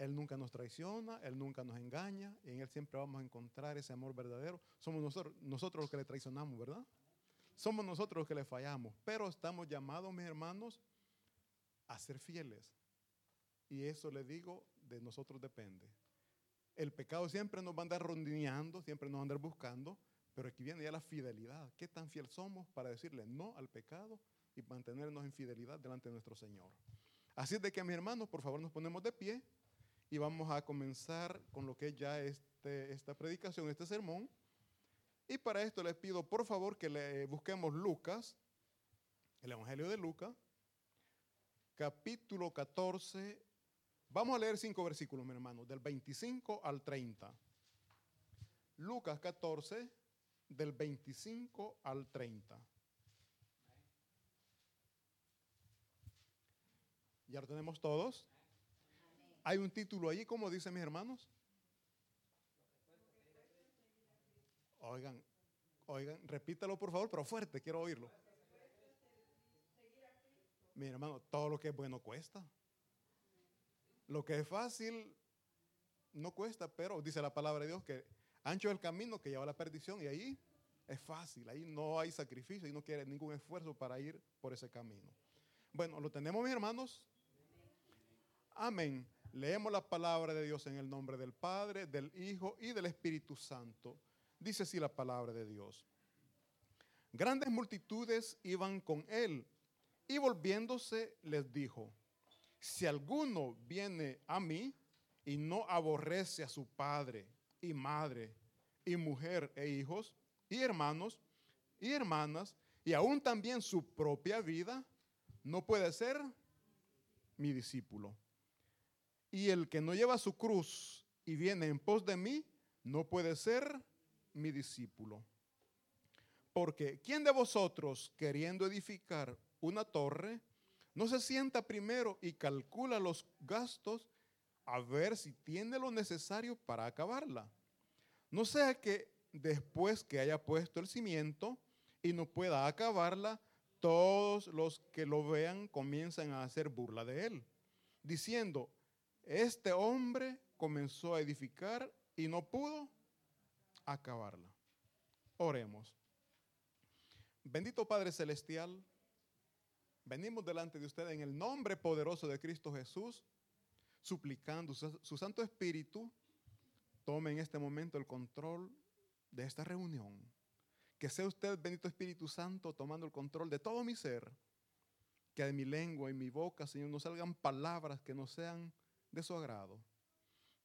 Él nunca nos traiciona, Él nunca nos engaña, y en Él siempre vamos a encontrar ese amor verdadero. Somos nosotros, los que le traicionamos, ¿verdad? Somos nosotros los que le fallamos, pero estamos llamados, mis hermanos, a ser fieles. Y eso le digo, de nosotros depende. El pecado siempre nos va a andar rondineando, siempre nos va a andar buscando, pero aquí viene ya la fidelidad. ¿Qué tan fiel somos para decirle no al pecado y mantenernos en fidelidad delante de nuestro Señor? Así es de que, mis hermanos, por favor, nos ponemos de pie y vamos a comenzar con lo que es ya este, esta predicación, este sermón. Y para esto les pido, por favor, que le busquemos Lucas, el Evangelio de Lucas, capítulo 14. Vamos a leer cinco versículos, mi hermano, del 25 al 30. Lucas 14, del 25 al 30. ¿Ya lo tenemos todos? Hay un título allí, como dicen mis hermanos. Oigan, oigan, repítalo por favor, pero fuerte, quiero oírlo. Mi hermano, todo lo que es bueno cuesta. Lo que es fácil no cuesta, pero dice la palabra de Dios que ancho es el camino que lleva a la perdición y ahí es fácil, ahí no hay sacrificio y no quiere ningún esfuerzo para ir por ese camino. Bueno, lo tenemos mis hermanos. Amén. Leemos la palabra de Dios en el nombre del Padre, del Hijo y del Espíritu Santo. Dice así la palabra de Dios. Grandes multitudes iban con él y volviéndose les dijo, si alguno viene a mí y no aborrece a su padre y madre y mujer e hijos y hermanos y hermanas y aún también su propia vida, no puede ser mi discípulo. Y el que no lleva su cruz y viene en pos de mí, no puede ser mi discípulo. Porque ¿quién de vosotros, queriendo edificar una torre, no se sienta primero y calcula los gastos a ver si tiene lo necesario para acabarla? No sea que después que haya puesto el cimiento y no pueda acabarla, todos los que lo vean comienzan a hacer burla de él, diciendo, este hombre comenzó a edificar y no pudo acabarla. Oremos. Bendito Padre Celestial, venimos delante de usted en el nombre poderoso de Cristo Jesús, suplicando su, su Santo Espíritu tome en este momento el control de esta reunión. Que sea usted, bendito Espíritu Santo, tomando el control de todo mi ser. Que de mi lengua y mi boca, Señor, no salgan palabras que no sean de su agrado.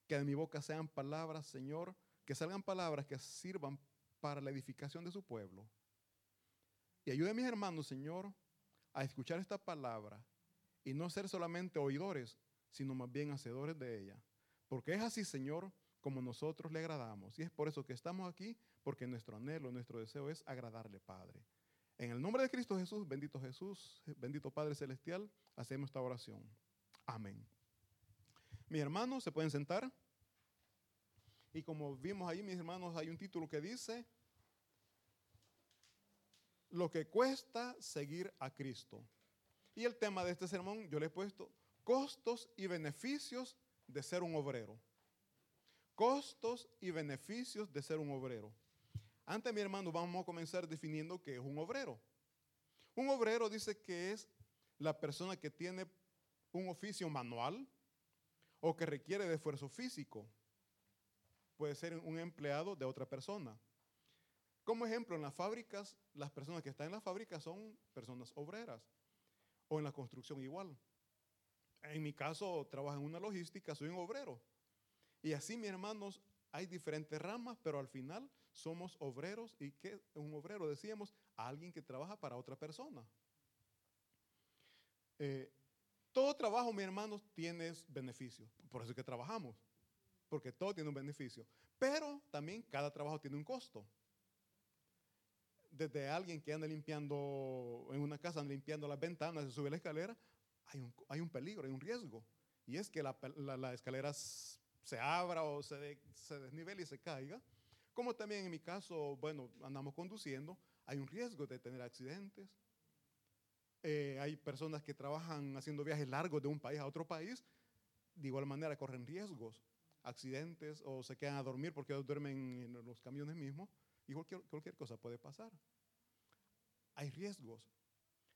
Que de mi boca sean palabras, Señor, que salgan palabras que sirvan para la edificación de su pueblo. Y ayude a mis hermanos, Señor, a escuchar esta palabra y no ser solamente oidores, sino más bien hacedores de ella. Porque es así, Señor, como nosotros le agradamos. Y es por eso que estamos aquí, porque nuestro anhelo, nuestro deseo es agradarle, Padre. En el nombre de Cristo Jesús, bendito Jesús, bendito Padre Celestial, hacemos esta oración. Amén. Mis hermanos, se pueden sentar. Y como vimos ahí, mis hermanos, hay un título que dice, lo que cuesta seguir a Cristo. Y el tema de este sermón, yo le he puesto, costos y beneficios de ser un obrero. Costos y beneficios de ser un obrero. Antes, mi hermano, vamos a comenzar definiendo qué es un obrero. Un obrero dice que es la persona que tiene un oficio manual o que requiere de esfuerzo físico. Puede ser un empleado de otra persona. Como ejemplo, en las fábricas, las personas que están en las fábricas son personas obreras. O en la construcción igual. En mi caso, trabajo en una logística, soy un obrero. Y así, mis hermanos, hay diferentes ramas, pero al final somos obreros. ¿Y qué un obrero? Decíamos, alguien que trabaja para otra persona. Eh, todo trabajo, mis hermanos, tiene beneficios. Por eso es que trabajamos. Porque todo tiene un beneficio. Pero también cada trabajo tiene un costo. Desde alguien que anda limpiando en una casa, anda limpiando las ventanas, se sube la escalera, hay un, hay un peligro, hay un riesgo. Y es que la, la, escalera se abra o se, de, se desnivele y se caiga. Como también en mi caso, bueno, andamos conduciendo, hay un riesgo de tener accidentes. Eh, hay personas que trabajan haciendo viajes largos de un país a otro país, de igual manera corren riesgos, accidentes o se quedan a dormir porque duermen en los camiones mismos y cualquier, cualquier cosa puede pasar. Hay riesgos.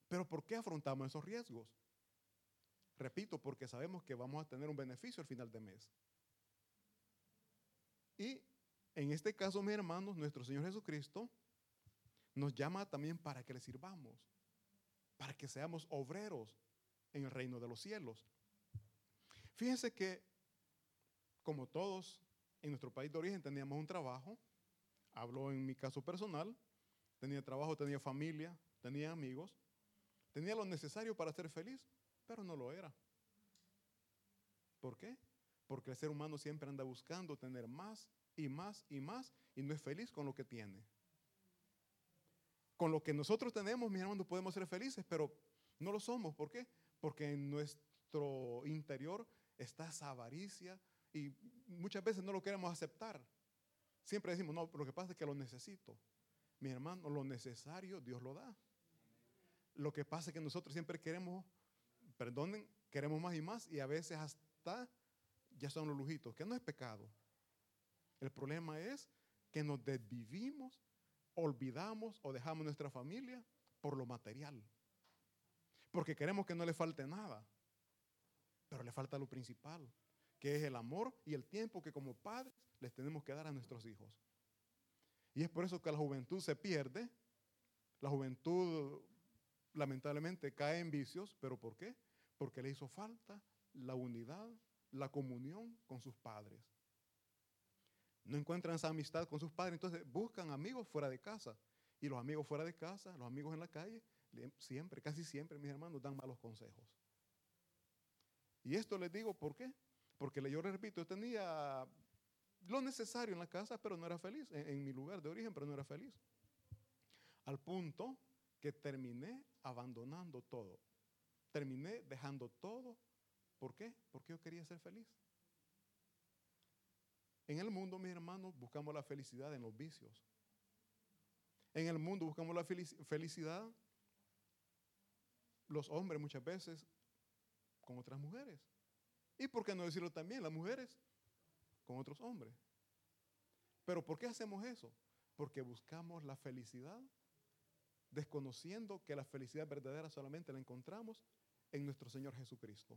Pero ¿por qué afrontamos esos riesgos? Repito, porque sabemos que vamos a tener un beneficio al final de mes. Y en este caso, mis hermanos, nuestro Señor Jesucristo nos llama también para que le sirvamos para que seamos obreros en el reino de los cielos. Fíjense que, como todos en nuestro país de origen teníamos un trabajo, hablo en mi caso personal, tenía trabajo, tenía familia, tenía amigos, tenía lo necesario para ser feliz, pero no lo era. ¿Por qué? Porque el ser humano siempre anda buscando tener más y más y más y no es feliz con lo que tiene con lo que nosotros tenemos, mis hermanos, podemos ser felices, pero no lo somos. ¿Por qué? Porque en nuestro interior está esa avaricia y muchas veces no lo queremos aceptar. Siempre decimos, no, lo que pasa es que lo necesito. Mi hermano, lo necesario Dios lo da. Lo que pasa es que nosotros siempre queremos, perdonen, queremos más y más y a veces hasta ya son los lujitos, que no es pecado. El problema es que nos desvivimos olvidamos o dejamos nuestra familia por lo material. Porque queremos que no le falte nada. Pero le falta lo principal, que es el amor y el tiempo que como padres les tenemos que dar a nuestros hijos. Y es por eso que la juventud se pierde. La juventud lamentablemente cae en vicios, pero ¿por qué? Porque le hizo falta la unidad, la comunión con sus padres no encuentran esa amistad con sus padres, entonces buscan amigos fuera de casa. Y los amigos fuera de casa, los amigos en la calle, siempre, casi siempre, mis hermanos, dan malos consejos. Y esto les digo, ¿por qué? Porque yo les repito, yo tenía lo necesario en la casa, pero no era feliz, en, en mi lugar de origen, pero no era feliz. Al punto que terminé abandonando todo. Terminé dejando todo. ¿Por qué? Porque yo quería ser feliz. En el mundo, mis hermanos, buscamos la felicidad en los vicios. En el mundo buscamos la felicidad, los hombres muchas veces, con otras mujeres. Y por qué no decirlo también, las mujeres con otros hombres. Pero ¿por qué hacemos eso? Porque buscamos la felicidad desconociendo que la felicidad verdadera solamente la encontramos en nuestro Señor Jesucristo.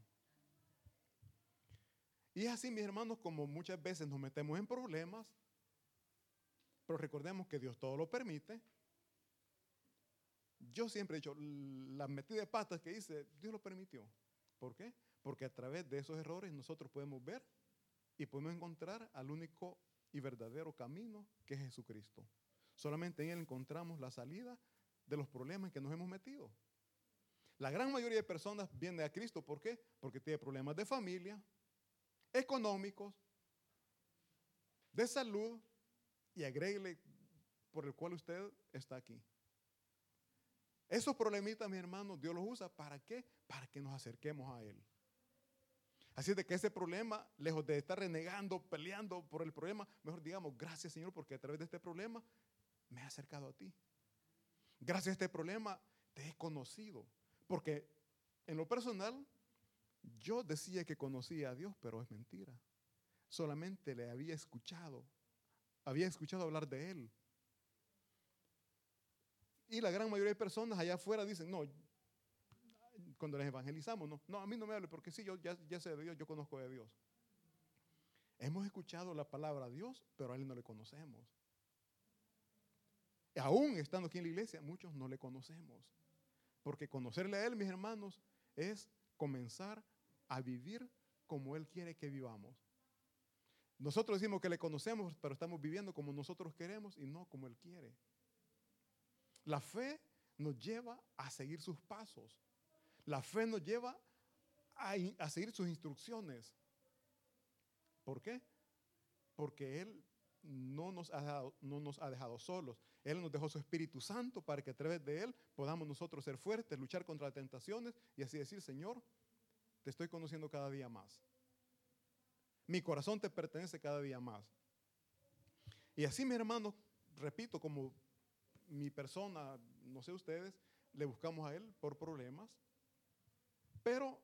Y es así, mis hermanos, como muchas veces nos metemos en problemas, pero recordemos que Dios todo lo permite. Yo siempre he dicho, la metida de patas que hice, Dios lo permitió. ¿Por qué? Porque a través de esos errores nosotros podemos ver y podemos encontrar al único y verdadero camino que es Jesucristo. Solamente en Él encontramos la salida de los problemas en que nos hemos metido. La gran mayoría de personas viene a Cristo, ¿por qué? Porque tiene problemas de familia, económicos, de salud y agréguele por el cual usted está aquí. Esos problemitas, mi hermano, Dios los usa para qué? Para que nos acerquemos a Él. Así de que ese problema, lejos de estar renegando, peleando por el problema, mejor digamos, gracias Señor, porque a través de este problema me he acercado a ti. Gracias a este problema te he conocido. Porque en lo personal, yo decía que conocía a Dios, pero es mentira. Solamente le había escuchado. Había escuchado hablar de Él. Y la gran mayoría de personas allá afuera dicen, no, cuando les evangelizamos, no, no, a mí no me hable porque sí, yo ya, sé de Dios, yo conozco de Dios. Hemos escuchado la palabra de Dios, pero a Él no le conocemos. Y aún estando aquí en la iglesia, muchos no le conocemos. Porque conocerle a Él, mis hermanos, es comenzar a vivir como Él quiere que vivamos. Nosotros decimos que le conocemos, pero estamos viviendo como nosotros queremos y no como Él quiere. La fe nos lleva a seguir sus pasos. La fe nos lleva a, seguir sus instrucciones. ¿Por qué? Porque Él no nos, ha dejado, no nos ha dejado solos. Él nos dejó su Espíritu Santo para que a través de Él podamos nosotros ser fuertes, luchar contra las tentaciones y así decir, Señor, te estoy conociendo cada día más. Mi corazón te pertenece cada día más. Y así, mi hermano, repito, como mi persona, no sé ustedes, le buscamos a Él por problemas, pero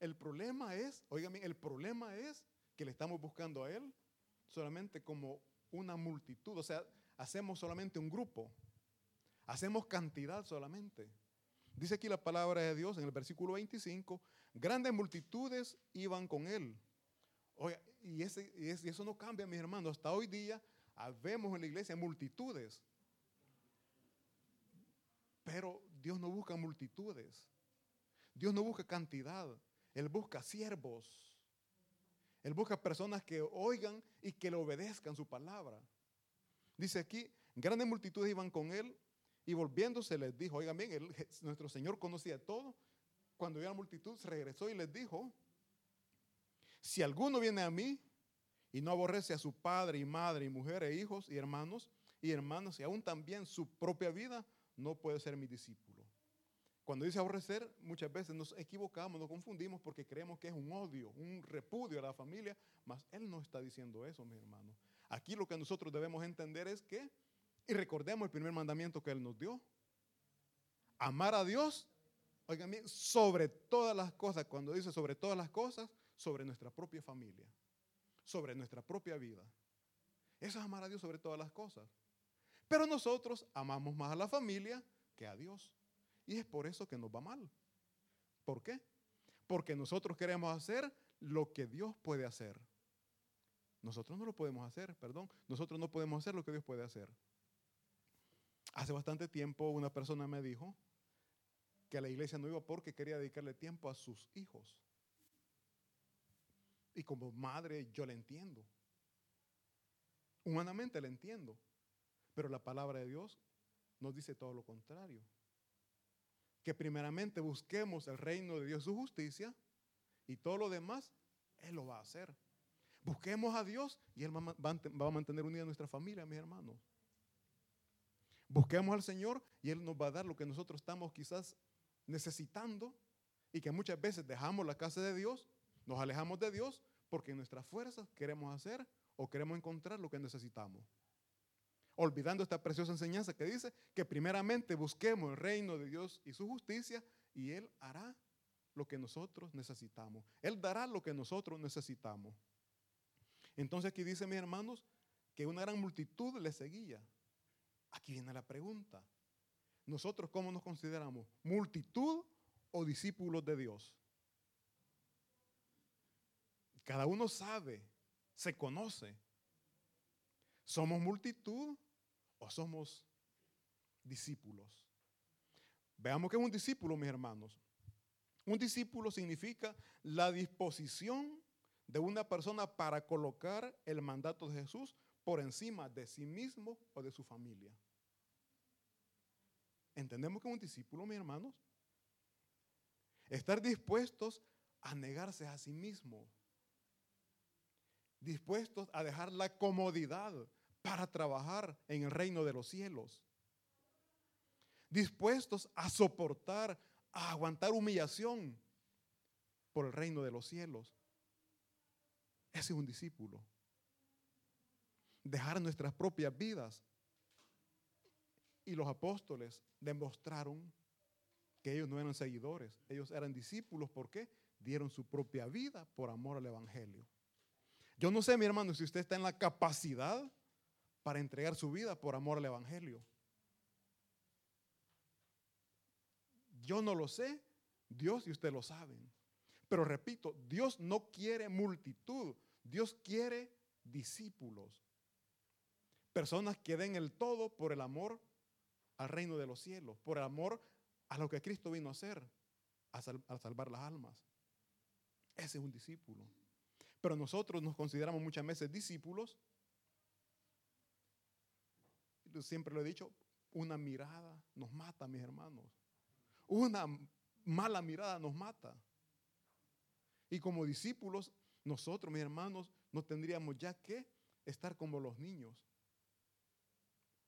el problema es, oigan el problema es que le estamos buscando a Él solamente como una multitud, o sea, hacemos solamente un grupo, hacemos cantidad solamente. Dice aquí la palabra de Dios en el versículo 25, grandes multitudes iban con Él. Y, eso no cambia, mis hermanos. Hasta hoy día vemos en la iglesia multitudes. Pero Dios no busca multitudes. Dios no busca cantidad. Él busca siervos. Él busca personas que oigan y que le obedezcan su palabra. Dice aquí, grandes multitudes iban con él y volviéndose les dijo, oigan bien, nuestro Señor conocía todo. Cuando vio la multitud, regresó y les dijo, si alguno viene a mí y no aborrece a su padre y madre y mujer e hijos y hermanos y hermanas y aún también su propia vida, no puede ser mi discípulo. Cuando dice aborrecer, muchas veces nos equivocamos, nos confundimos porque creemos que es un odio, un repudio a la familia, mas Él no está diciendo eso, mis hermanos. Aquí lo que nosotros debemos entender es que, y recordemos el primer mandamiento que Él nos dio, amar a Dios, oigan bien, sobre todas las cosas, cuando dice sobre todas las cosas, sobre nuestra propia familia, sobre nuestra propia vida. Eso es amar a Dios sobre todas las cosas. Pero nosotros amamos más a la familia que a Dios. Y es por eso que nos va mal. ¿Por qué? Porque nosotros queremos hacer lo que Dios puede hacer. Nosotros no lo podemos hacer, perdón. Nosotros no podemos hacer lo que Dios puede hacer. Hace bastante tiempo una persona me dijo que a la iglesia no iba porque quería dedicarle tiempo a sus hijos. Y como madre yo le entiendo. Humanamente le entiendo. Pero la palabra de Dios nos dice todo lo contrario que primeramente busquemos el reino de Dios, su justicia, y todo lo demás, Él lo va a hacer. Busquemos a Dios y Él va a mantener unida nuestra familia, mis hermanos. Busquemos al Señor y Él nos va a dar lo que nosotros estamos quizás necesitando y que muchas veces dejamos la casa de Dios, nos alejamos de Dios porque en nuestras fuerzas queremos hacer o queremos encontrar lo que necesitamos olvidando esta preciosa enseñanza que dice que primeramente busquemos el reino de Dios y su justicia y Él hará lo que nosotros necesitamos. Él dará lo que nosotros necesitamos. Entonces aquí dice, mis hermanos, que una gran multitud le seguía. Aquí viene la pregunta. ¿Nosotros cómo nos consideramos? ¿Multitud o discípulos de Dios? Cada uno sabe, se conoce. ¿Somos multitud o somos discípulos. Veamos qué es un discípulo, mis hermanos. Un discípulo significa la disposición de una persona para colocar el mandato de Jesús por encima de sí mismo o de su familia. ¿Entendemos que un discípulo, mis hermanos? Estar dispuestos a negarse a sí mismo. Dispuestos a dejar la comodidad para trabajar en el reino de los cielos. Dispuestos a soportar, a aguantar humillación por el reino de los cielos. Ese es un discípulo. Dejar nuestras propias vidas. Y los apóstoles demostraron que ellos no eran seguidores, ellos eran discípulos. ¿Por qué? Dieron su propia vida por amor al Evangelio. Yo no sé, mi hermano, si usted está en la capacidad para entregar su vida por amor al Evangelio. Yo no lo sé, Dios y usted lo saben. Pero repito, Dios no quiere multitud, Dios quiere discípulos. Personas que den el todo por el amor al reino de los cielos, por el amor a lo que Cristo vino a hacer, a, a salvar las almas. Ese es un discípulo. Pero nosotros nos consideramos muchas veces discípulos siempre lo he dicho, una mirada nos mata, mis hermanos. Una mala mirada nos mata. Y como discípulos, nosotros, mis hermanos, no tendríamos ya que estar como los niños.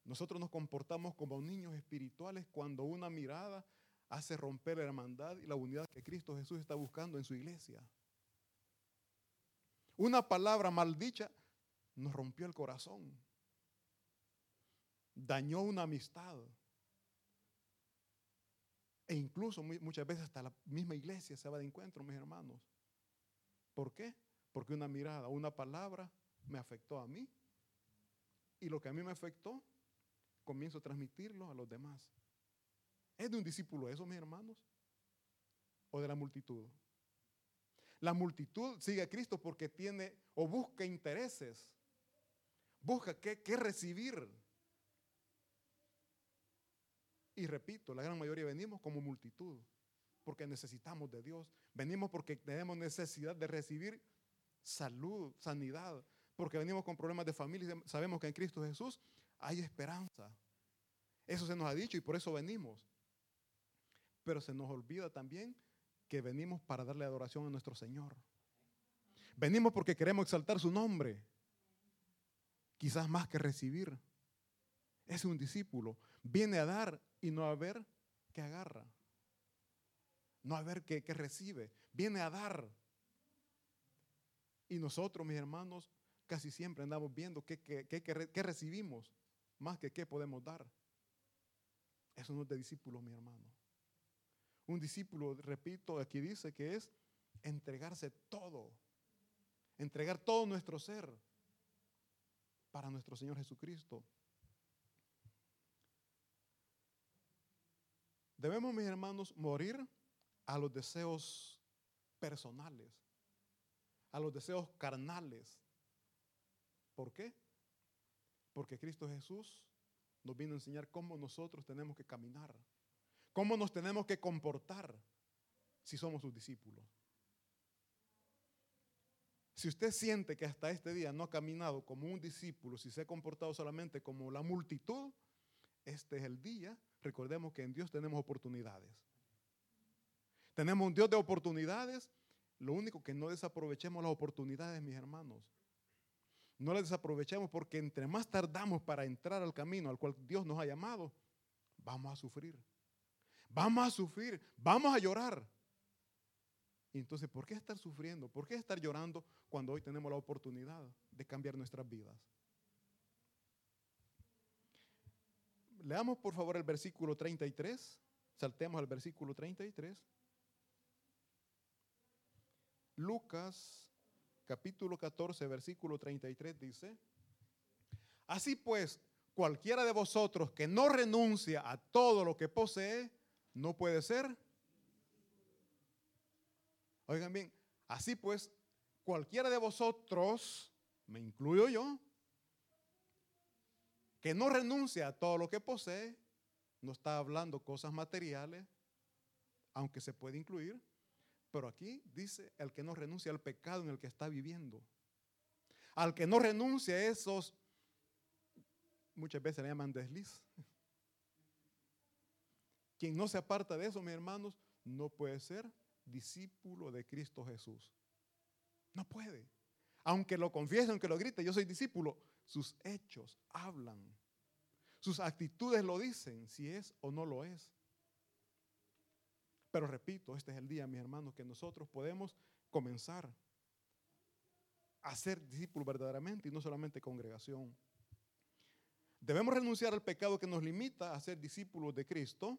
Nosotros nos comportamos como niños espirituales cuando una mirada hace romper la hermandad y la unidad que Cristo Jesús está buscando en su iglesia. Una palabra maldicha nos rompió el corazón dañó una amistad. E incluso muchas veces hasta la misma iglesia se va de encuentro, mis hermanos. ¿Por qué? Porque una mirada, una palabra me afectó a mí. Y lo que a mí me afectó, comienzo a transmitirlo a los demás. ¿Es de un discípulo eso, mis hermanos? ¿O de la multitud? La multitud sigue a Cristo porque tiene o busca intereses, busca qué, qué recibir. Y repito, la gran mayoría venimos como multitud, porque necesitamos de Dios. Venimos porque tenemos necesidad de recibir salud, sanidad, porque venimos con problemas de familia. Sabemos que en Cristo Jesús hay esperanza. Eso se nos ha dicho y por eso venimos. Pero se nos olvida también que venimos para darle adoración a nuestro Señor. Venimos porque queremos exaltar su nombre. Quizás más que recibir. Es un discípulo. Viene a dar y no a ver qué agarra. No a ver qué, recibe. Viene a dar. Y nosotros, mis hermanos, casi siempre andamos viendo qué, qué recibimos más que qué podemos dar. Eso no es de discípulo, mi hermano. Un discípulo, repito, aquí dice que es entregarse todo, entregar todo nuestro ser para nuestro Señor Jesucristo. Debemos, mis hermanos, morir a los deseos personales, a los deseos carnales. ¿Por qué? Porque Cristo Jesús nos vino a enseñar cómo nosotros tenemos que caminar. ¿Cómo nos tenemos que comportar si somos sus discípulos? Si usted siente que hasta este día no ha caminado como un discípulo, si se ha comportado solamente como la multitud, este es el día. Recordemos que en Dios tenemos oportunidades. Tenemos un Dios de oportunidades. Lo único que no desaprovechemos las oportunidades, mis hermanos. No las desaprovechemos porque entre más tardamos para entrar al camino al cual Dios nos ha llamado, vamos a sufrir. Vamos a sufrir, vamos a llorar. Y entonces, ¿por qué estar sufriendo? ¿Por qué estar llorando cuando hoy tenemos la oportunidad de cambiar nuestras vidas? Leamos por favor el versículo 33. Saltemos al versículo 33. Lucas capítulo 14, versículo 33 dice, Así pues, cualquiera de vosotros que no renuncia a todo lo que posee, no puede ser. Oigan bien, así pues, cualquiera de vosotros, me incluyo yo, que no renuncia a todo lo que posee, no está hablando cosas materiales, aunque se puede incluir, pero aquí dice el que no renuncia al pecado en el que está viviendo. Al que no renuncia a esos, muchas veces le llaman desliz. Quien no se aparta de eso, mis hermanos, no puede ser discípulo de Cristo Jesús. No puede. Aunque lo confiese, aunque lo grite, yo soy discípulo, sus hechos hablan. Sus actitudes lo dicen, si es o no lo es. Pero repito, este es el día, mis hermanos, que nosotros podemos comenzar a ser discípulos verdaderamente y no solamente congregación. Debemos renunciar al pecado que nos limita a ser discípulos de Cristo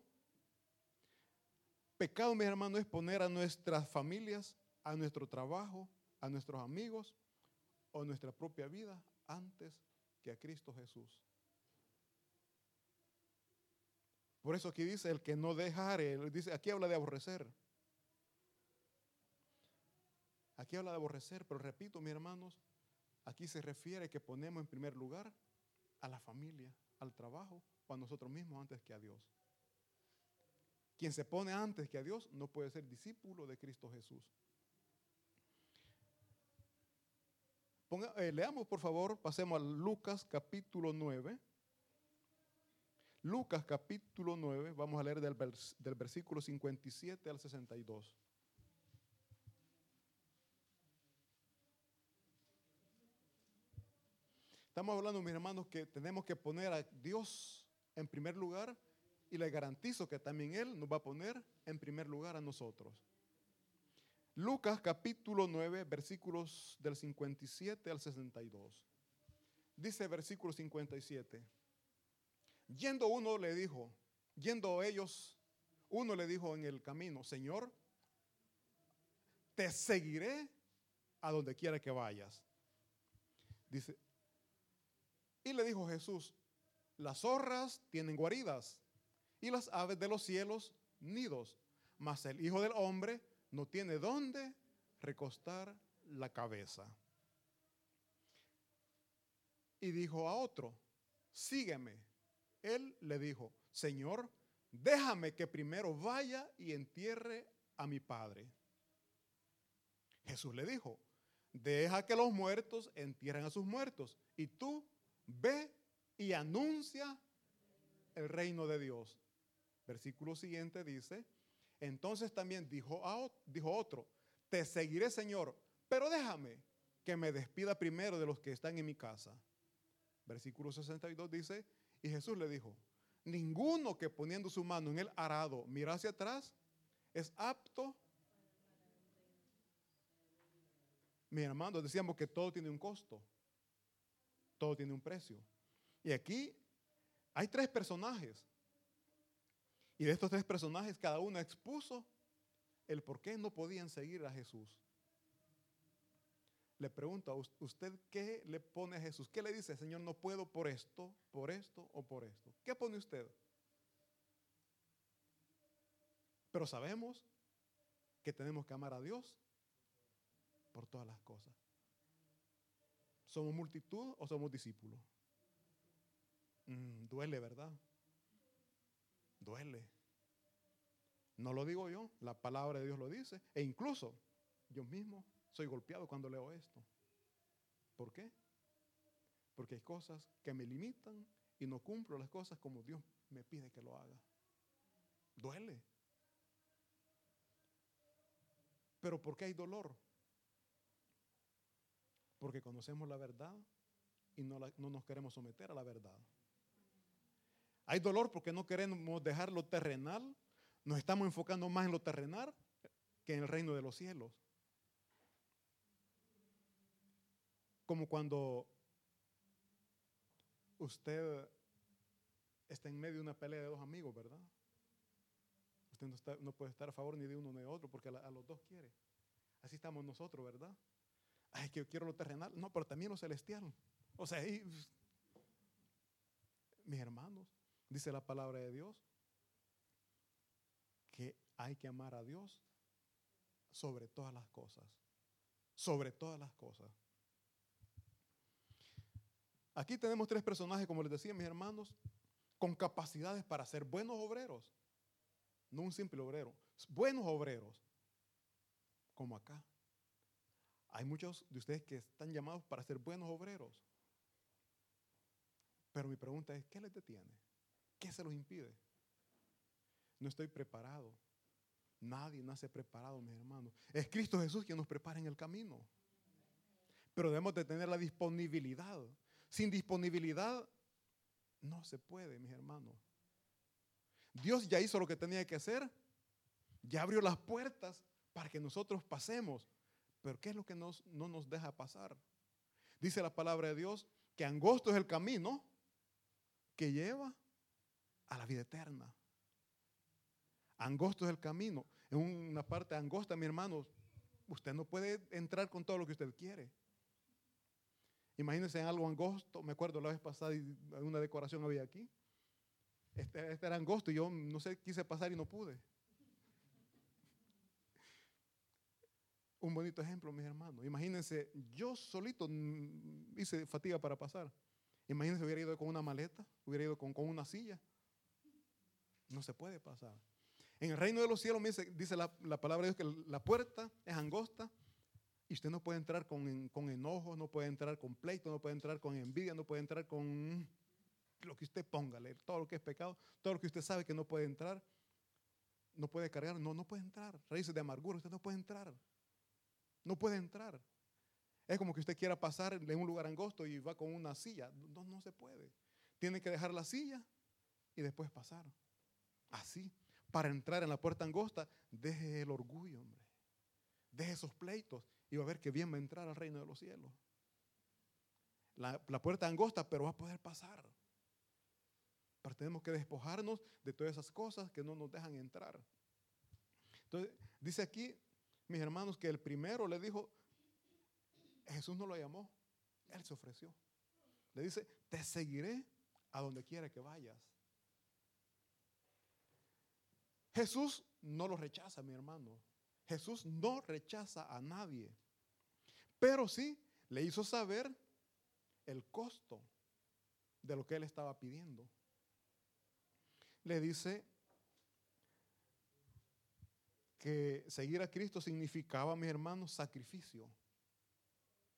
Pecado, mis hermanos, es poner a nuestras familias, a nuestro trabajo, a nuestros amigos o nuestra propia vida antes que a Cristo Jesús. Por eso aquí dice el que no dejare, dice, aquí habla de aborrecer. Aquí habla de aborrecer, pero repito, mis hermanos, aquí se refiere que ponemos en primer lugar a la familia, al trabajo o a nosotros mismos antes que a Dios. Quien se pone antes que a Dios no puede ser discípulo de Cristo Jesús. Eh, leamos por favor, pasemos a Lucas capítulo 9. Lucas capítulo 9, vamos a leer del, del versículo 57 al 62. Estamos hablando, mis hermanos, que tenemos que poner a Dios en primer lugar y le garantizo que también Él nos va a poner en primer lugar a nosotros. Lucas capítulo 9, versículos del 57 al 62. Dice versículo 57. Yendo uno le dijo, yendo ellos, Uno le dijo en el camino, Señor, te seguiré a donde quiera que vayas. Dice, y le dijo Jesús, las zorras tienen guaridas y las aves de los cielos nidos, mas el Hijo del Hombre no tiene dónde recostar la cabeza. Y dijo a otro, sígueme. Él le dijo, Señor, déjame que primero vaya y entierre a mi padre. Jesús le dijo, deja que los muertos entierren a sus muertos y tú ve y anuncia el reino de Dios. Versículo siguiente dice, entonces también dijo, otro, te seguiré Señor, pero déjame que me despida primero de los que están en mi casa. Versículo 62 dice, y Jesús le dijo, ninguno que poniendo su mano en el arado mira hacia atrás es apto. Mi hermano, decíamos que todo tiene un costo, todo tiene un precio. Y aquí hay tres personajes. Y de estos tres personajes, cada uno expuso el por qué no podían seguir a Jesús. Le pregunto a usted, ¿qué le pone a Jesús? ¿Qué le dice, Señor, no puedo por esto, por esto o por esto? ¿Qué pone usted? Pero sabemos que tenemos que amar a Dios por todas las cosas. ¿Somos multitud o somos discípulos? Mm, duele, ¿verdad? Duele. No lo digo yo, la palabra de Dios lo dice. E incluso yo mismo soy golpeado cuando leo esto. ¿Por qué? Porque hay cosas que me limitan y no cumplo las cosas como Dios me pide que lo haga. Duele. Pero ¿por qué hay dolor? Porque conocemos la verdad y no, no nos queremos someter a la verdad. Hay dolor porque no queremos dejar lo terrenal. Nos estamos enfocando más en lo terrenal que en el reino de los cielos. Como cuando usted está en medio de una pelea de dos amigos, ¿verdad? Usted no, puede estar a favor ni de uno ni de otro porque a, los dos quiere. Así estamos nosotros, ¿verdad? Ay, que yo quiero lo terrenal. No, pero también lo celestial. O sea, mis hermanos, dice la palabra de Dios, que hay que amar a Dios sobre todas las cosas. Sobre todas las cosas. Aquí tenemos tres personajes, como les decía mis hermanos, con capacidades para ser buenos obreros. No un simple obrero, buenos obreros. Como acá. Hay muchos de ustedes que están llamados para ser buenos obreros. Pero mi pregunta es, ¿qué les detiene? ¿Qué se los impide? No estoy preparado. Nadie nace preparado, mis hermanos. Es Cristo Jesús quien nos prepara en el camino. Pero debemos de tener la disponibilidad. Sin disponibilidad no se puede, mis hermanos. Dios ya hizo lo que tenía que hacer. Ya abrió las puertas para que nosotros pasemos. Pero ¿qué es lo que no nos deja pasar? Dice la palabra de Dios que angosto es el camino que lleva a la vida eterna. Angosto es el camino. En una parte angosta, mi hermano, usted no puede entrar con todo lo que usted quiere. Imagínense en algo angosto. Me acuerdo la vez pasada, una decoración había aquí. Este, este, era angosto y yo no sé, quise pasar y no pude. Un bonito ejemplo, mis hermanos. Imagínense, yo solito hice fatiga para pasar. Imagínense, hubiera ido con una maleta, hubiera ido con, con una silla. No se puede pasar. En el reino de los cielos dice, la, palabra de Dios que la puerta es angosta y usted no puede entrar con, con enojo, no puede entrar con pleito, no puede entrar con envidia, no puede entrar con lo que usted ponga, todo lo que es pecado, todo lo que usted sabe que no puede entrar, no puede cargar, no, no puede entrar. Raíces de amargura, usted no puede entrar. No puede entrar. Es como que usted quiera pasar en un lugar angosto y va con una silla. No, no se puede. Tiene que dejar la silla y después pasar. Así, para entrar en la puerta angosta, deje el orgullo, hombre. Deje esos pleitos y va a ver que bien va a entrar al reino de los cielos. La, puerta angosta, pero va a poder pasar. Pero tenemos que despojarnos de todas esas cosas que no nos dejan entrar. Entonces, dice aquí, mis hermanos, que el primero le dijo, Jesús no lo llamó, él se ofreció. Le dice, te seguiré a donde quiera que vayas. Jesús no lo rechaza, mi hermano. Jesús no rechaza a nadie. Pero sí le hizo saber el costo de lo que él estaba pidiendo. Le dice que seguir a Cristo significaba, mis hermanos, sacrificio.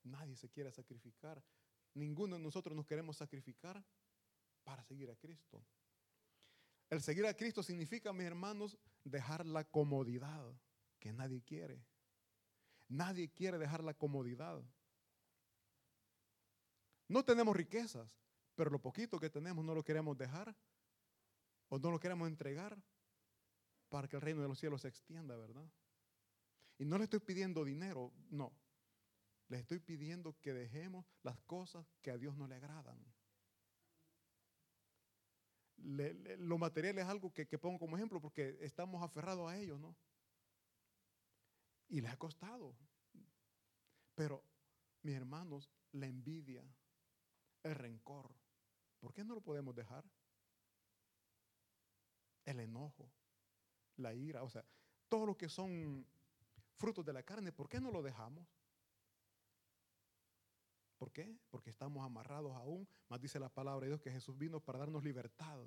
Nadie se quiere sacrificar. Ninguno de nosotros nos queremos sacrificar para seguir a Cristo. El seguir a Cristo significa, mis hermanos, dejar la comodidad que nadie quiere. Nadie quiere dejar la comodidad. No tenemos riquezas, pero lo poquito que tenemos no lo queremos dejar o no lo queremos entregar para que el reino de los cielos se extienda, ¿verdad? Y no le estoy pidiendo dinero, no. Le estoy pidiendo que dejemos las cosas que a Dios no le agradan. lo material es algo que, que, pongo como ejemplo porque estamos aferrados a ellos, ¿no? Y le ha costado. Pero, mis hermanos, la envidia, el rencor, ¿por qué no lo podemos dejar? El enojo, la ira, o sea, todo lo que son frutos de la carne, ¿por qué no lo dejamos? ¿Por qué? Porque estamos amarrados aún. Más dice la palabra de Dios que Jesús vino para darnos libertad.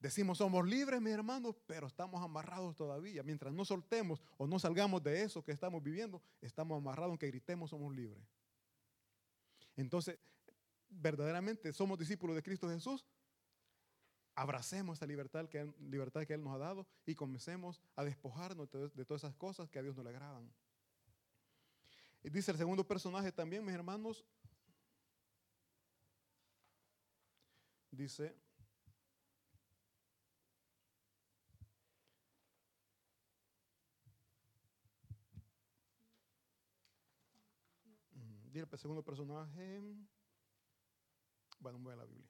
Decimos somos libres, mis hermanos, pero estamos amarrados todavía. Mientras no soltemos o no salgamos de eso que estamos viviendo, estamos amarrados, aunque gritemos somos libres. Entonces, verdaderamente somos discípulos de Cristo Jesús, abracemos esa libertad que, él, libertad que Él nos ha dado y comencemos a despojarnos de, todas esas cosas que a Dios no le agradan. Y dice el segundo personaje también, mis hermanos, dice, dice el segundo personaje, bueno, voy a la Biblia.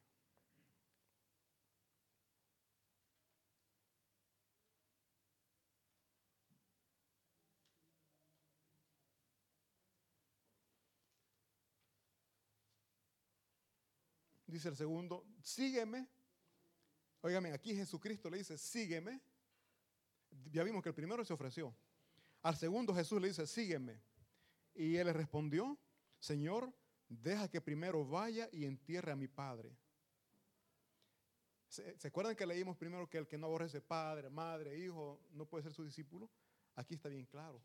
Dice el segundo, sígueme. Óigame, aquí Jesucristo le dice, sígueme. Ya vimos que el primero se ofreció. Al segundo Jesús le dice, sígueme. Y él le respondió, Señor, deja que primero vaya y entierre a mi padre. ¿Se, acuerdan que leímos primero que el que no aborrece padre, madre, hijo, no puede ser su discípulo? Aquí está bien claro.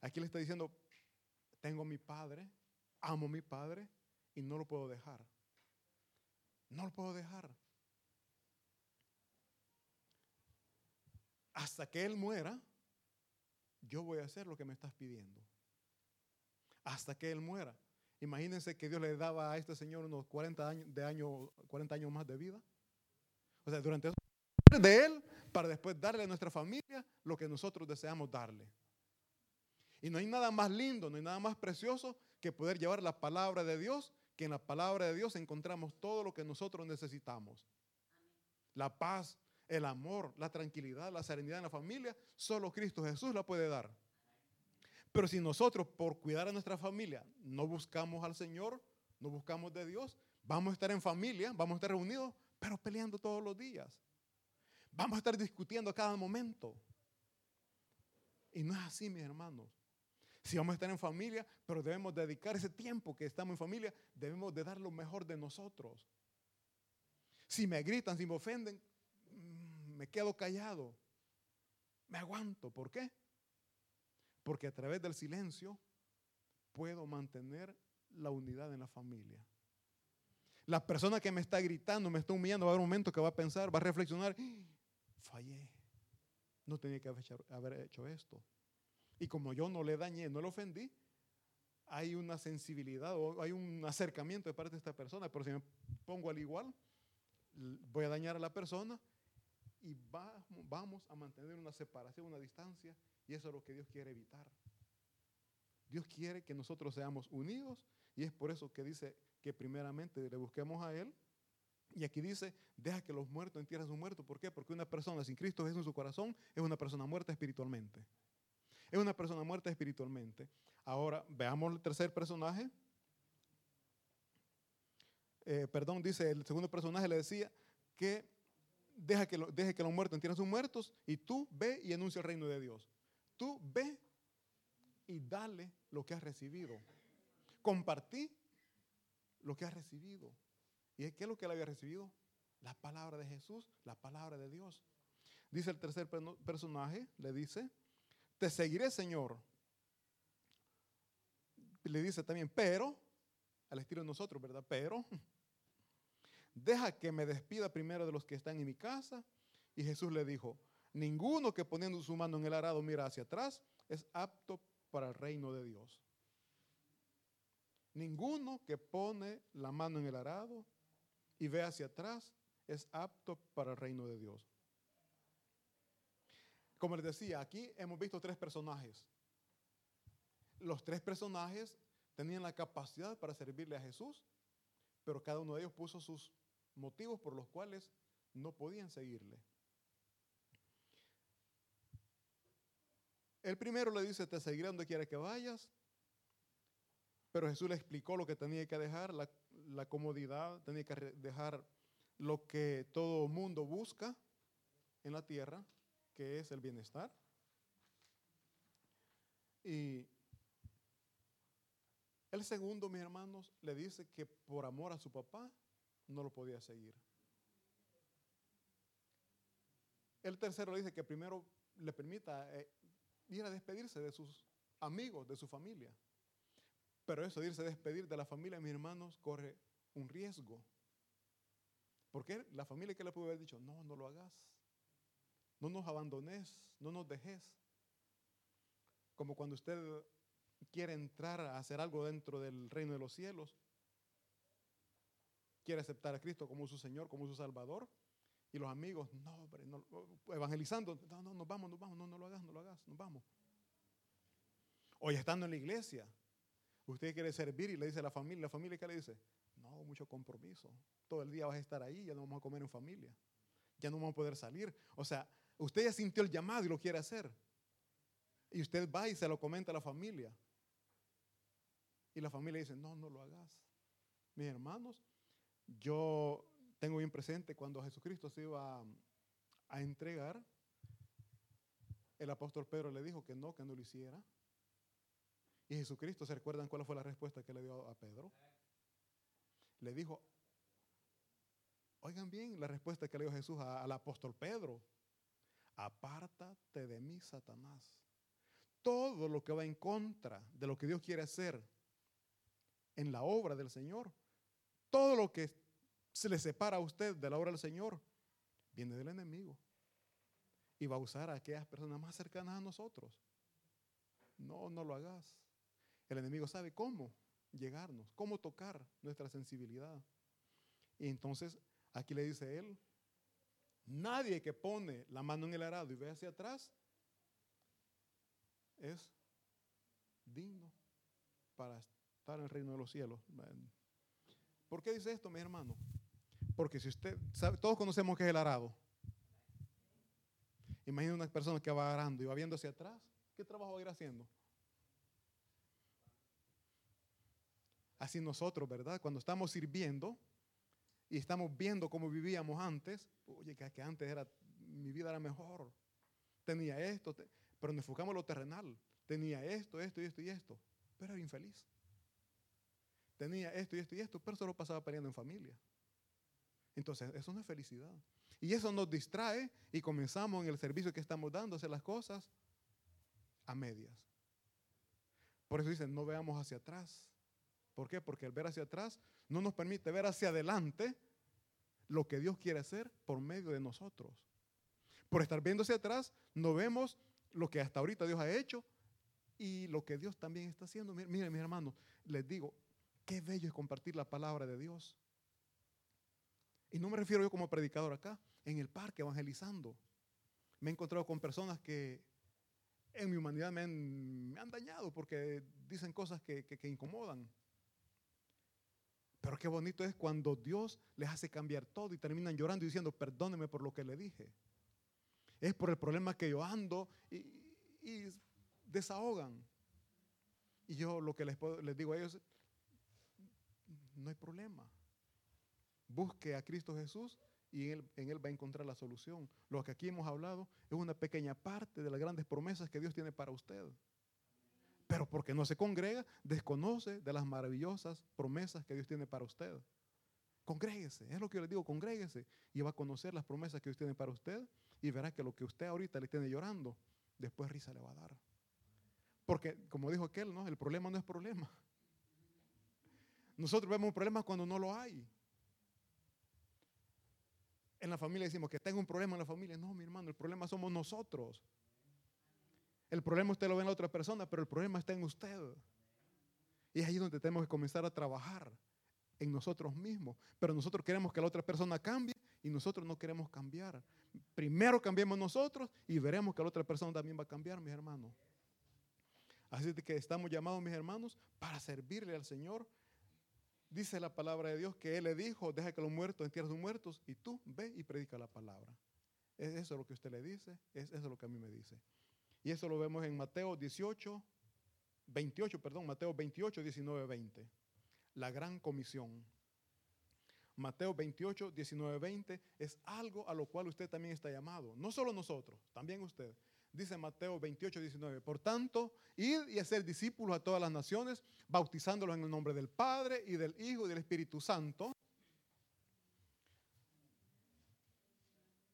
Aquí le está diciendo, tengo mi padre, amo a mi padre y no lo puedo dejar. No lo puedo dejar. Hasta que Él muera, yo voy a hacer lo que me estás pidiendo. Hasta que Él muera. Imagínense que Dios le daba a este señor unos 40 años, de año, 40 años más de vida. O sea, durante eso de Él para después darle a nuestra familia lo que nosotros deseamos darle. Y no hay nada más lindo, no hay nada más precioso que poder llevar la palabra de Dios que en la palabra de Dios encontramos todo lo que nosotros necesitamos. La paz, el amor, la tranquilidad, la serenidad en la familia, solo Cristo Jesús la puede dar. Pero si nosotros por cuidar a nuestra familia no buscamos al Señor, no buscamos de Dios, vamos a estar en familia, vamos a estar reunidos, pero peleando todos los días. Vamos a estar discutiendo a cada momento. Y no es así, mis hermanos. Si vamos a estar en familia, pero debemos dedicar ese tiempo que estamos en familia, debemos de dar lo mejor de nosotros. Si me gritan, si me ofenden, mm, me quedo callado. Me aguanto. ¿Por qué? Porque a través del silencio puedo mantener la unidad en la familia. La persona que me está gritando, me está humillando, va a haber un momento que va a pensar, va a reflexionar, ¡Ah! fallé. No tenía que haber hecho esto. Y como yo no le dañé, no le ofendí, hay una sensibilidad o hay un acercamiento de parte de esta persona. Pero si me pongo al igual, voy a dañar a la persona y vamos a mantener una separación, una distancia. Y eso es lo que Dios quiere evitar. Dios quiere que nosotros seamos unidos y es por eso que dice que primeramente le busquemos a Él Y aquí dice, deja que los muertos entierren a sus muertos. ¿Por qué? Porque una persona sin Cristo Jesús en su corazón es una persona muerta espiritualmente. Es una persona muerta espiritualmente. Ahora, veamos el tercer personaje. Eh, perdón, dice el segundo personaje, le decía que deja que, deje que los muertos entierren a sus muertos y tú ve y anuncia el reino de Dios. Tú ve y dale lo que has recibido. Compartí lo que has recibido. ¿Y qué es lo que él había recibido? La palabra de Jesús, la palabra de Dios. Dice el tercer personaje, le dice, te seguiré Señor. Le dice también, pero, al estilo de nosotros, ¿verdad? Pero, deja que me despida primero de los que están en mi casa. Y Jesús le dijo, ninguno que poniendo su mano en el arado mira hacia atrás es apto para el reino de Dios. Ninguno que pone la mano en el arado y ve hacia atrás es apto para el reino de Dios. Como les decía, aquí hemos visto tres personajes. Los tres personajes tenían la capacidad para servirle a Jesús, pero cada uno de ellos puso sus motivos por los cuales no podían seguirle. El primero le dice, te seguiré donde quiera que vayas, pero Jesús le explicó lo que tenía que dejar, la, comodidad, tenía que dejar lo que todo mundo busca en la tierra, que es el bienestar. Y el segundo, mis hermanos, le dice que por amor a su papá no lo podía seguir. El tercero le dice que primero le permita eh, ir a despedirse de sus amigos, de su familia. Pero eso de irse a despedir de la familia, mis hermanos, corre un riesgo. Porque la familia que le pudo haber dicho, no, no lo hagas. No nos abandones, no nos dejes. Como cuando usted quiere entrar a hacer algo dentro del reino de los cielos, quiere aceptar a Cristo como su Señor, como su Salvador, y los amigos, no, hombre, evangelizando, no, no, nos vamos, nos vamos, no, no lo hagas, no lo hagas, nos vamos. Hoy estando en la iglesia, usted quiere servir y le dice a la familia, la familia ¿qué le dice? No, mucho compromiso. Todo el día vas a estar ahí, ya no vamos a comer en familia. Ya no vamos a poder salir. O sea, usted ya sintió el llamado y lo quiere hacer. Y usted va y se lo comenta a la familia. Y la familia dice, no, no lo hagas. Mis hermanos, yo tengo bien presente cuando Jesucristo se iba a entregar, el apóstol Pedro le dijo que no, que no lo hiciera. Y Jesucristo, ¿se recuerdan cuál fue la respuesta que le dio a Pedro? Le dijo, oigan bien la respuesta que le dio Jesús al apóstol Pedro. Apártate de mí, Satanás. Todo lo que va en contra de lo que Dios quiere hacer en la obra del Señor, todo lo que se le separa a usted de la obra del Señor, viene del enemigo. Y va a usar a aquellas personas más cercanas a nosotros. No, no lo hagas. El enemigo sabe cómo llegarnos, cómo tocar nuestra sensibilidad. Y entonces aquí le dice él, nadie que pone la mano en el arado y ve hacia atrás es digno para estar en el reino de los cielos. ¿Por qué dice esto, mi hermano? Porque si usted, sabe, todos conocemos que es el arado. Imagina una persona que va arando y va viendo hacia atrás, ¿qué trabajo va a ir haciendo? Así nosotros, ¿verdad? Cuando estamos sirviendo y estamos viendo cómo vivíamos antes, oye, que, antes era, mi vida era mejor. Tenía esto, pero nos enfocamos en lo terrenal. Tenía esto, esto y esto y esto, pero era infeliz. Tenía esto y esto y esto, pero solo pasaba peleando en familia. Entonces, eso no es felicidad. Y eso nos distrae y comenzamos en el servicio que estamos dando hacer las cosas a medias. Por eso dicen, no veamos hacia atrás, ¿Por qué? Porque el ver hacia atrás no nos permite ver hacia adelante lo que Dios quiere hacer por medio de nosotros. Por estar viendo hacia atrás, no vemos lo que hasta ahorita Dios ha hecho y lo que Dios también está haciendo. Miren, mis hermanos, les digo, qué bello es compartir la palabra de Dios. Y no me refiero yo como predicador acá, en el parque evangelizando. Me he encontrado con personas que en mi humanidad me han, dañado porque dicen cosas que incomodan. Pero qué bonito es cuando Dios les hace cambiar todo y terminan llorando y diciendo, perdóneme por lo que le dije. Es por el problema que yo ando y, y desahogan. Y yo lo que les, les digo a ellos, no hay problema. Busque a Cristo Jesús y en él, va a encontrar la solución. Lo que aquí hemos hablado es una pequeña parte de las grandes promesas que Dios tiene para usted. Pero porque no se congrega, desconoce de las maravillosas promesas que Dios tiene para usted. Congréguese, es lo que yo le digo, congréguese y va a conocer las promesas que Dios tiene para usted y verá que lo que usted ahorita le tiene llorando, después risa le va a dar. Porque, como dijo aquel, ¿no? el problema no es problema. Nosotros vemos un problema cuando no lo hay. En la familia decimos que tengo un problema en la familia. No, mi hermano, el problema somos nosotros. El problema usted lo ve en la otra persona, pero el problema está en usted. Y es ahí donde tenemos que comenzar a trabajar en nosotros mismos. Pero nosotros queremos que la otra persona cambie y nosotros no queremos cambiar. Primero cambiemos nosotros y veremos que la otra persona también va a cambiar, mis hermanos. Así que estamos llamados, mis hermanos, para servirle al Señor Dice la palabra de Dios que Él le dijo, deja que los muertos entierren sus muertos y tú ve y predica la palabra. Es eso lo que usted le dice, es eso lo que a mí me dice. Y eso lo vemos en Mateo 18, 28, perdón, Mateo 28, 19, 20. La gran comisión. Mateo 28, 19, 20 es algo a lo cual usted también está llamado. No solo nosotros, también usted dice Mateo 28, 19. Por tanto, id y hacer discípulos a todas las naciones, bautizándolos en el nombre del Padre y del Hijo y del Espíritu Santo,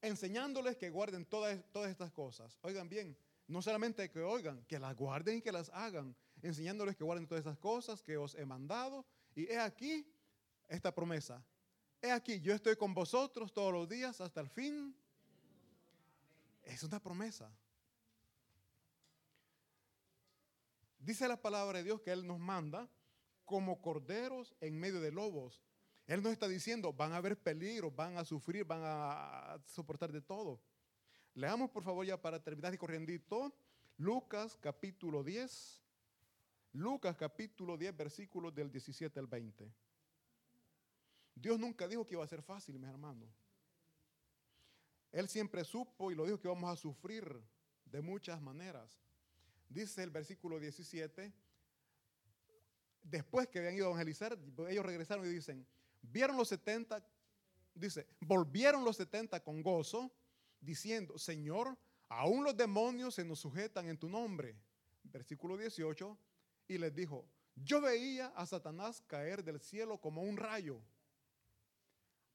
enseñándoles que guarden todas, todas estas cosas. Oigan bien, no solamente que oigan, que las guarden y que las hagan, enseñándoles que guarden todas estas cosas que os he mandado. Y he aquí esta promesa. He aquí, yo estoy con vosotros todos los días hasta el fin. Es una promesa. Dice la palabra de Dios que Él nos manda como corderos en medio de lobos. Él nos está diciendo, van a haber peligros, van a sufrir, van a soportar de todo. Leamos por favor ya para terminar y corriendito, Lucas capítulo 10. Lucas capítulo 10, versículos del 17 al 20. Dios nunca dijo que iba a ser fácil, mis hermanos. Él siempre supo y lo dijo que vamos a sufrir de muchas maneras. Dice el versículo 17, después que habían ido a evangelizar, ellos regresaron y dicen, vieron los 70, dice, volvieron los 70 con gozo, diciendo, Señor, aún los demonios se nos sujetan en tu nombre. Versículo 18, y les dijo, yo veía a Satanás caer del cielo como un rayo.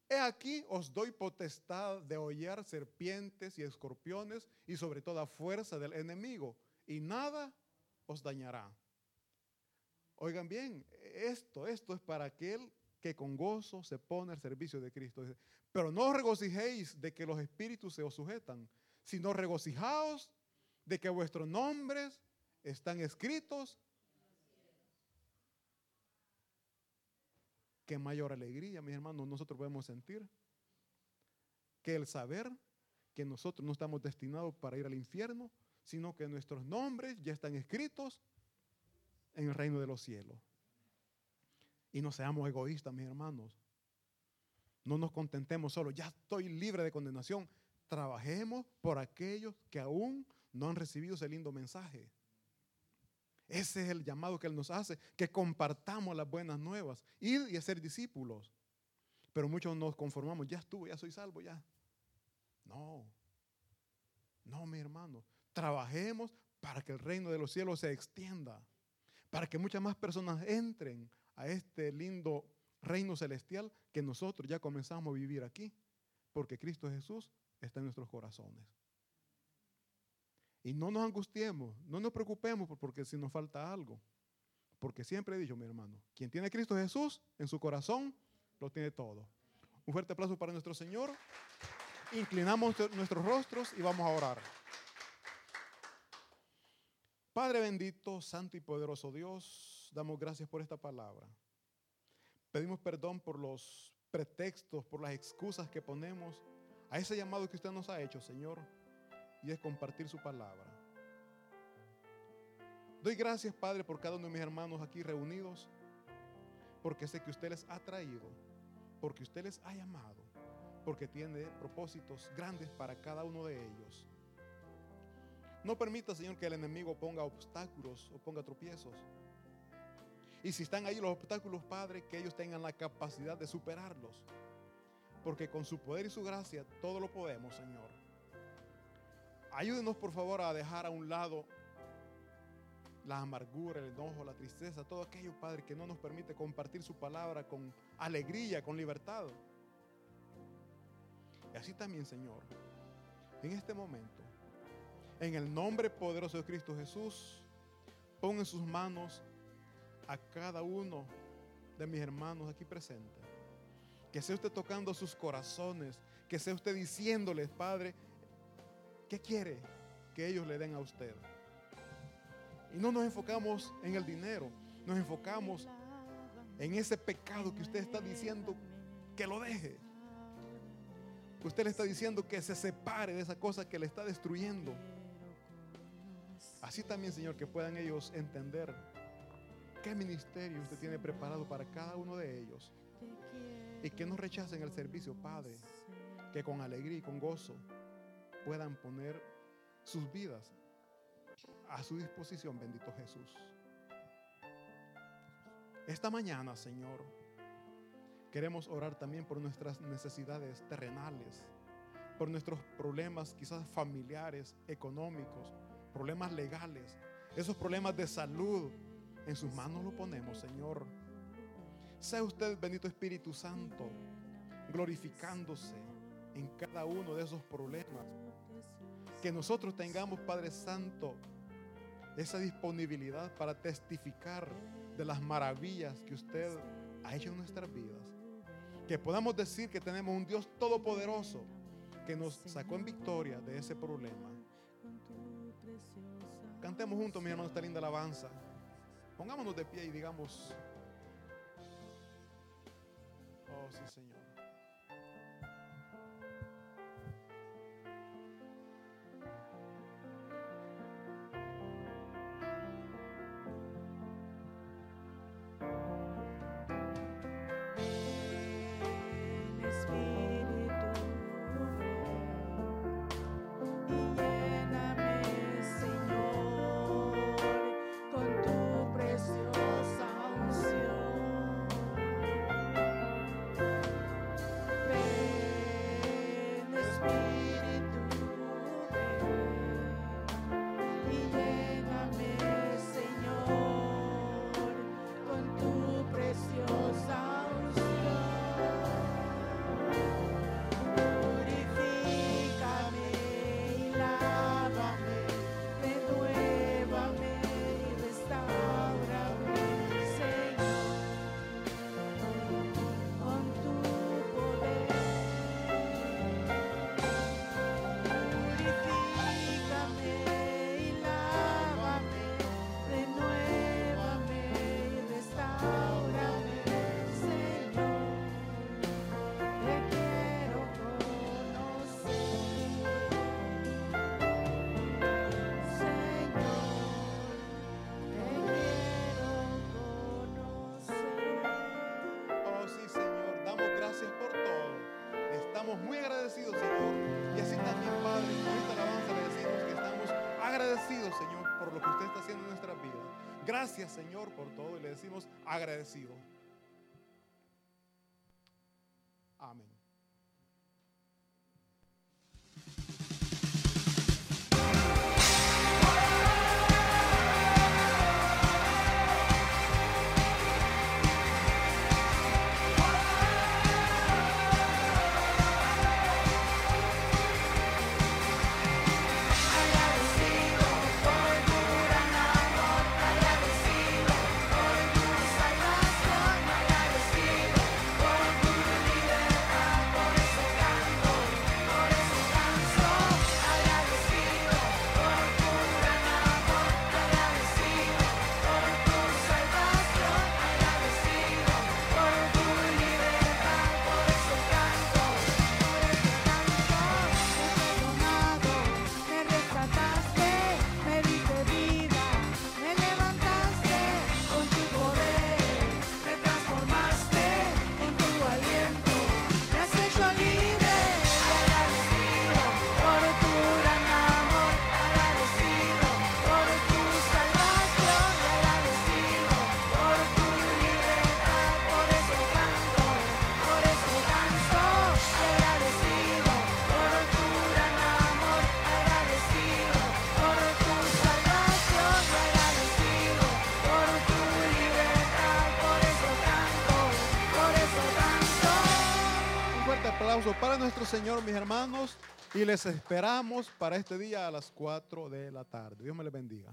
He aquí os doy potestad de hollar serpientes y escorpiones y sobre toda fuerza del enemigo y nada os dañará. Oigan bien, esto, esto es para aquel que con gozo se pone al servicio de Cristo. Pero no os regocijéis de que los espíritus se os sujetan, sino regocijaos de que vuestros nombres están escritos. Qué mayor alegría, mis hermanos, nosotros podemos sentir que el saber que nosotros no estamos destinados para ir al infierno, sino que nuestros nombres ya están escritos en el reino de los cielos. Y no seamos egoístas, mis hermanos. No nos contentemos solo, ya estoy libre de condenación. Trabajemos por aquellos que aún no han recibido ese lindo mensaje. Ese es el llamado que Él nos hace, que compartamos las buenas nuevas, ir y hacer discípulos. Pero muchos nos conformamos, ya estuvo, ya soy salvo, ya. No, no, mi hermano. Trabajemos para que el reino de los cielos se extienda, para que muchas más personas entren a este lindo reino celestial que nosotros ya comenzamos a vivir aquí, porque Cristo Jesús está en nuestros corazones. Y no nos angustiemos, no nos preocupemos porque si nos falta algo, porque siempre he dicho, mi hermano, quien tiene Cristo Jesús en su corazón, lo tiene todo. Un fuerte aplauso para nuestro Señor. Inclinamos nuestros rostros y vamos a orar. Padre bendito, santo y poderoso Dios, damos gracias por esta palabra. Pedimos perdón por los pretextos, por las excusas que ponemos a ese llamado que usted nos ha hecho, Señor, y es compartir su palabra. Doy gracias, Padre, por cada uno de mis hermanos aquí reunidos. porque sé que usted les ha traído, porque usted les ha llamado, porque tiene propósitos grandes para cada uno de ellos. No permita, Señor, que el enemigo ponga obstáculos o ponga tropiezos. Y si están ahí los obstáculos, Padre, que ellos tengan la capacidad de superarlos. Porque con su poder y su gracia todo lo podemos, Señor. Ayúdenos, por favor, a dejar a un lado la amargura, el enojo, la tristeza, todo aquello, Padre, que no nos permite compartir su palabra con alegría, con libertad. Y así también, Señor, en este momento, en el nombre poderoso de Cristo Jesús, ponga en sus manos a cada uno de mis hermanos aquí presentes. Que sea usted tocando sus corazones, que sea usted diciéndoles, Padre, ¿qué quiere que ellos le den a usted? Y no nos enfocamos en el dinero, nos enfocamos en ese pecado que usted está diciendo que lo deje. Usted le está diciendo que se separe de esa cosa que le está destruyendo. Así también, Señor, que puedan ellos entender qué ministerio usted tiene preparado para cada uno de ellos. Y que no rechacen el servicio, Padre. Que con alegría y con gozo puedan poner sus vidas a su disposición, bendito Jesús. Esta mañana, Señor, queremos orar también por nuestras necesidades terrenales, por nuestros problemas quizás familiares, económicos, problemas legales, esos problemas de salud. En sus manos lo ponemos, Señor. Sea usted, bendito Espíritu Santo, glorificándose en cada uno de esos problemas. Que nosotros tengamos, Padre Santo, esa disponibilidad para testificar de las maravillas que usted ha hecho en nuestras vidas. Que podamos decir que tenemos un Dios todopoderoso que nos sacó en victoria de ese problema. Cantemos juntos, mi hermano, esta linda alabanza. Pongámonos de pie y digamos, oh sí, Señor. Gracias, Señor, por todo. Y le decimos agradecido. Aplauso para nuestro Señor, mis hermanos. Y les esperamos para este día a las 4 de la tarde. Dios me les bendiga.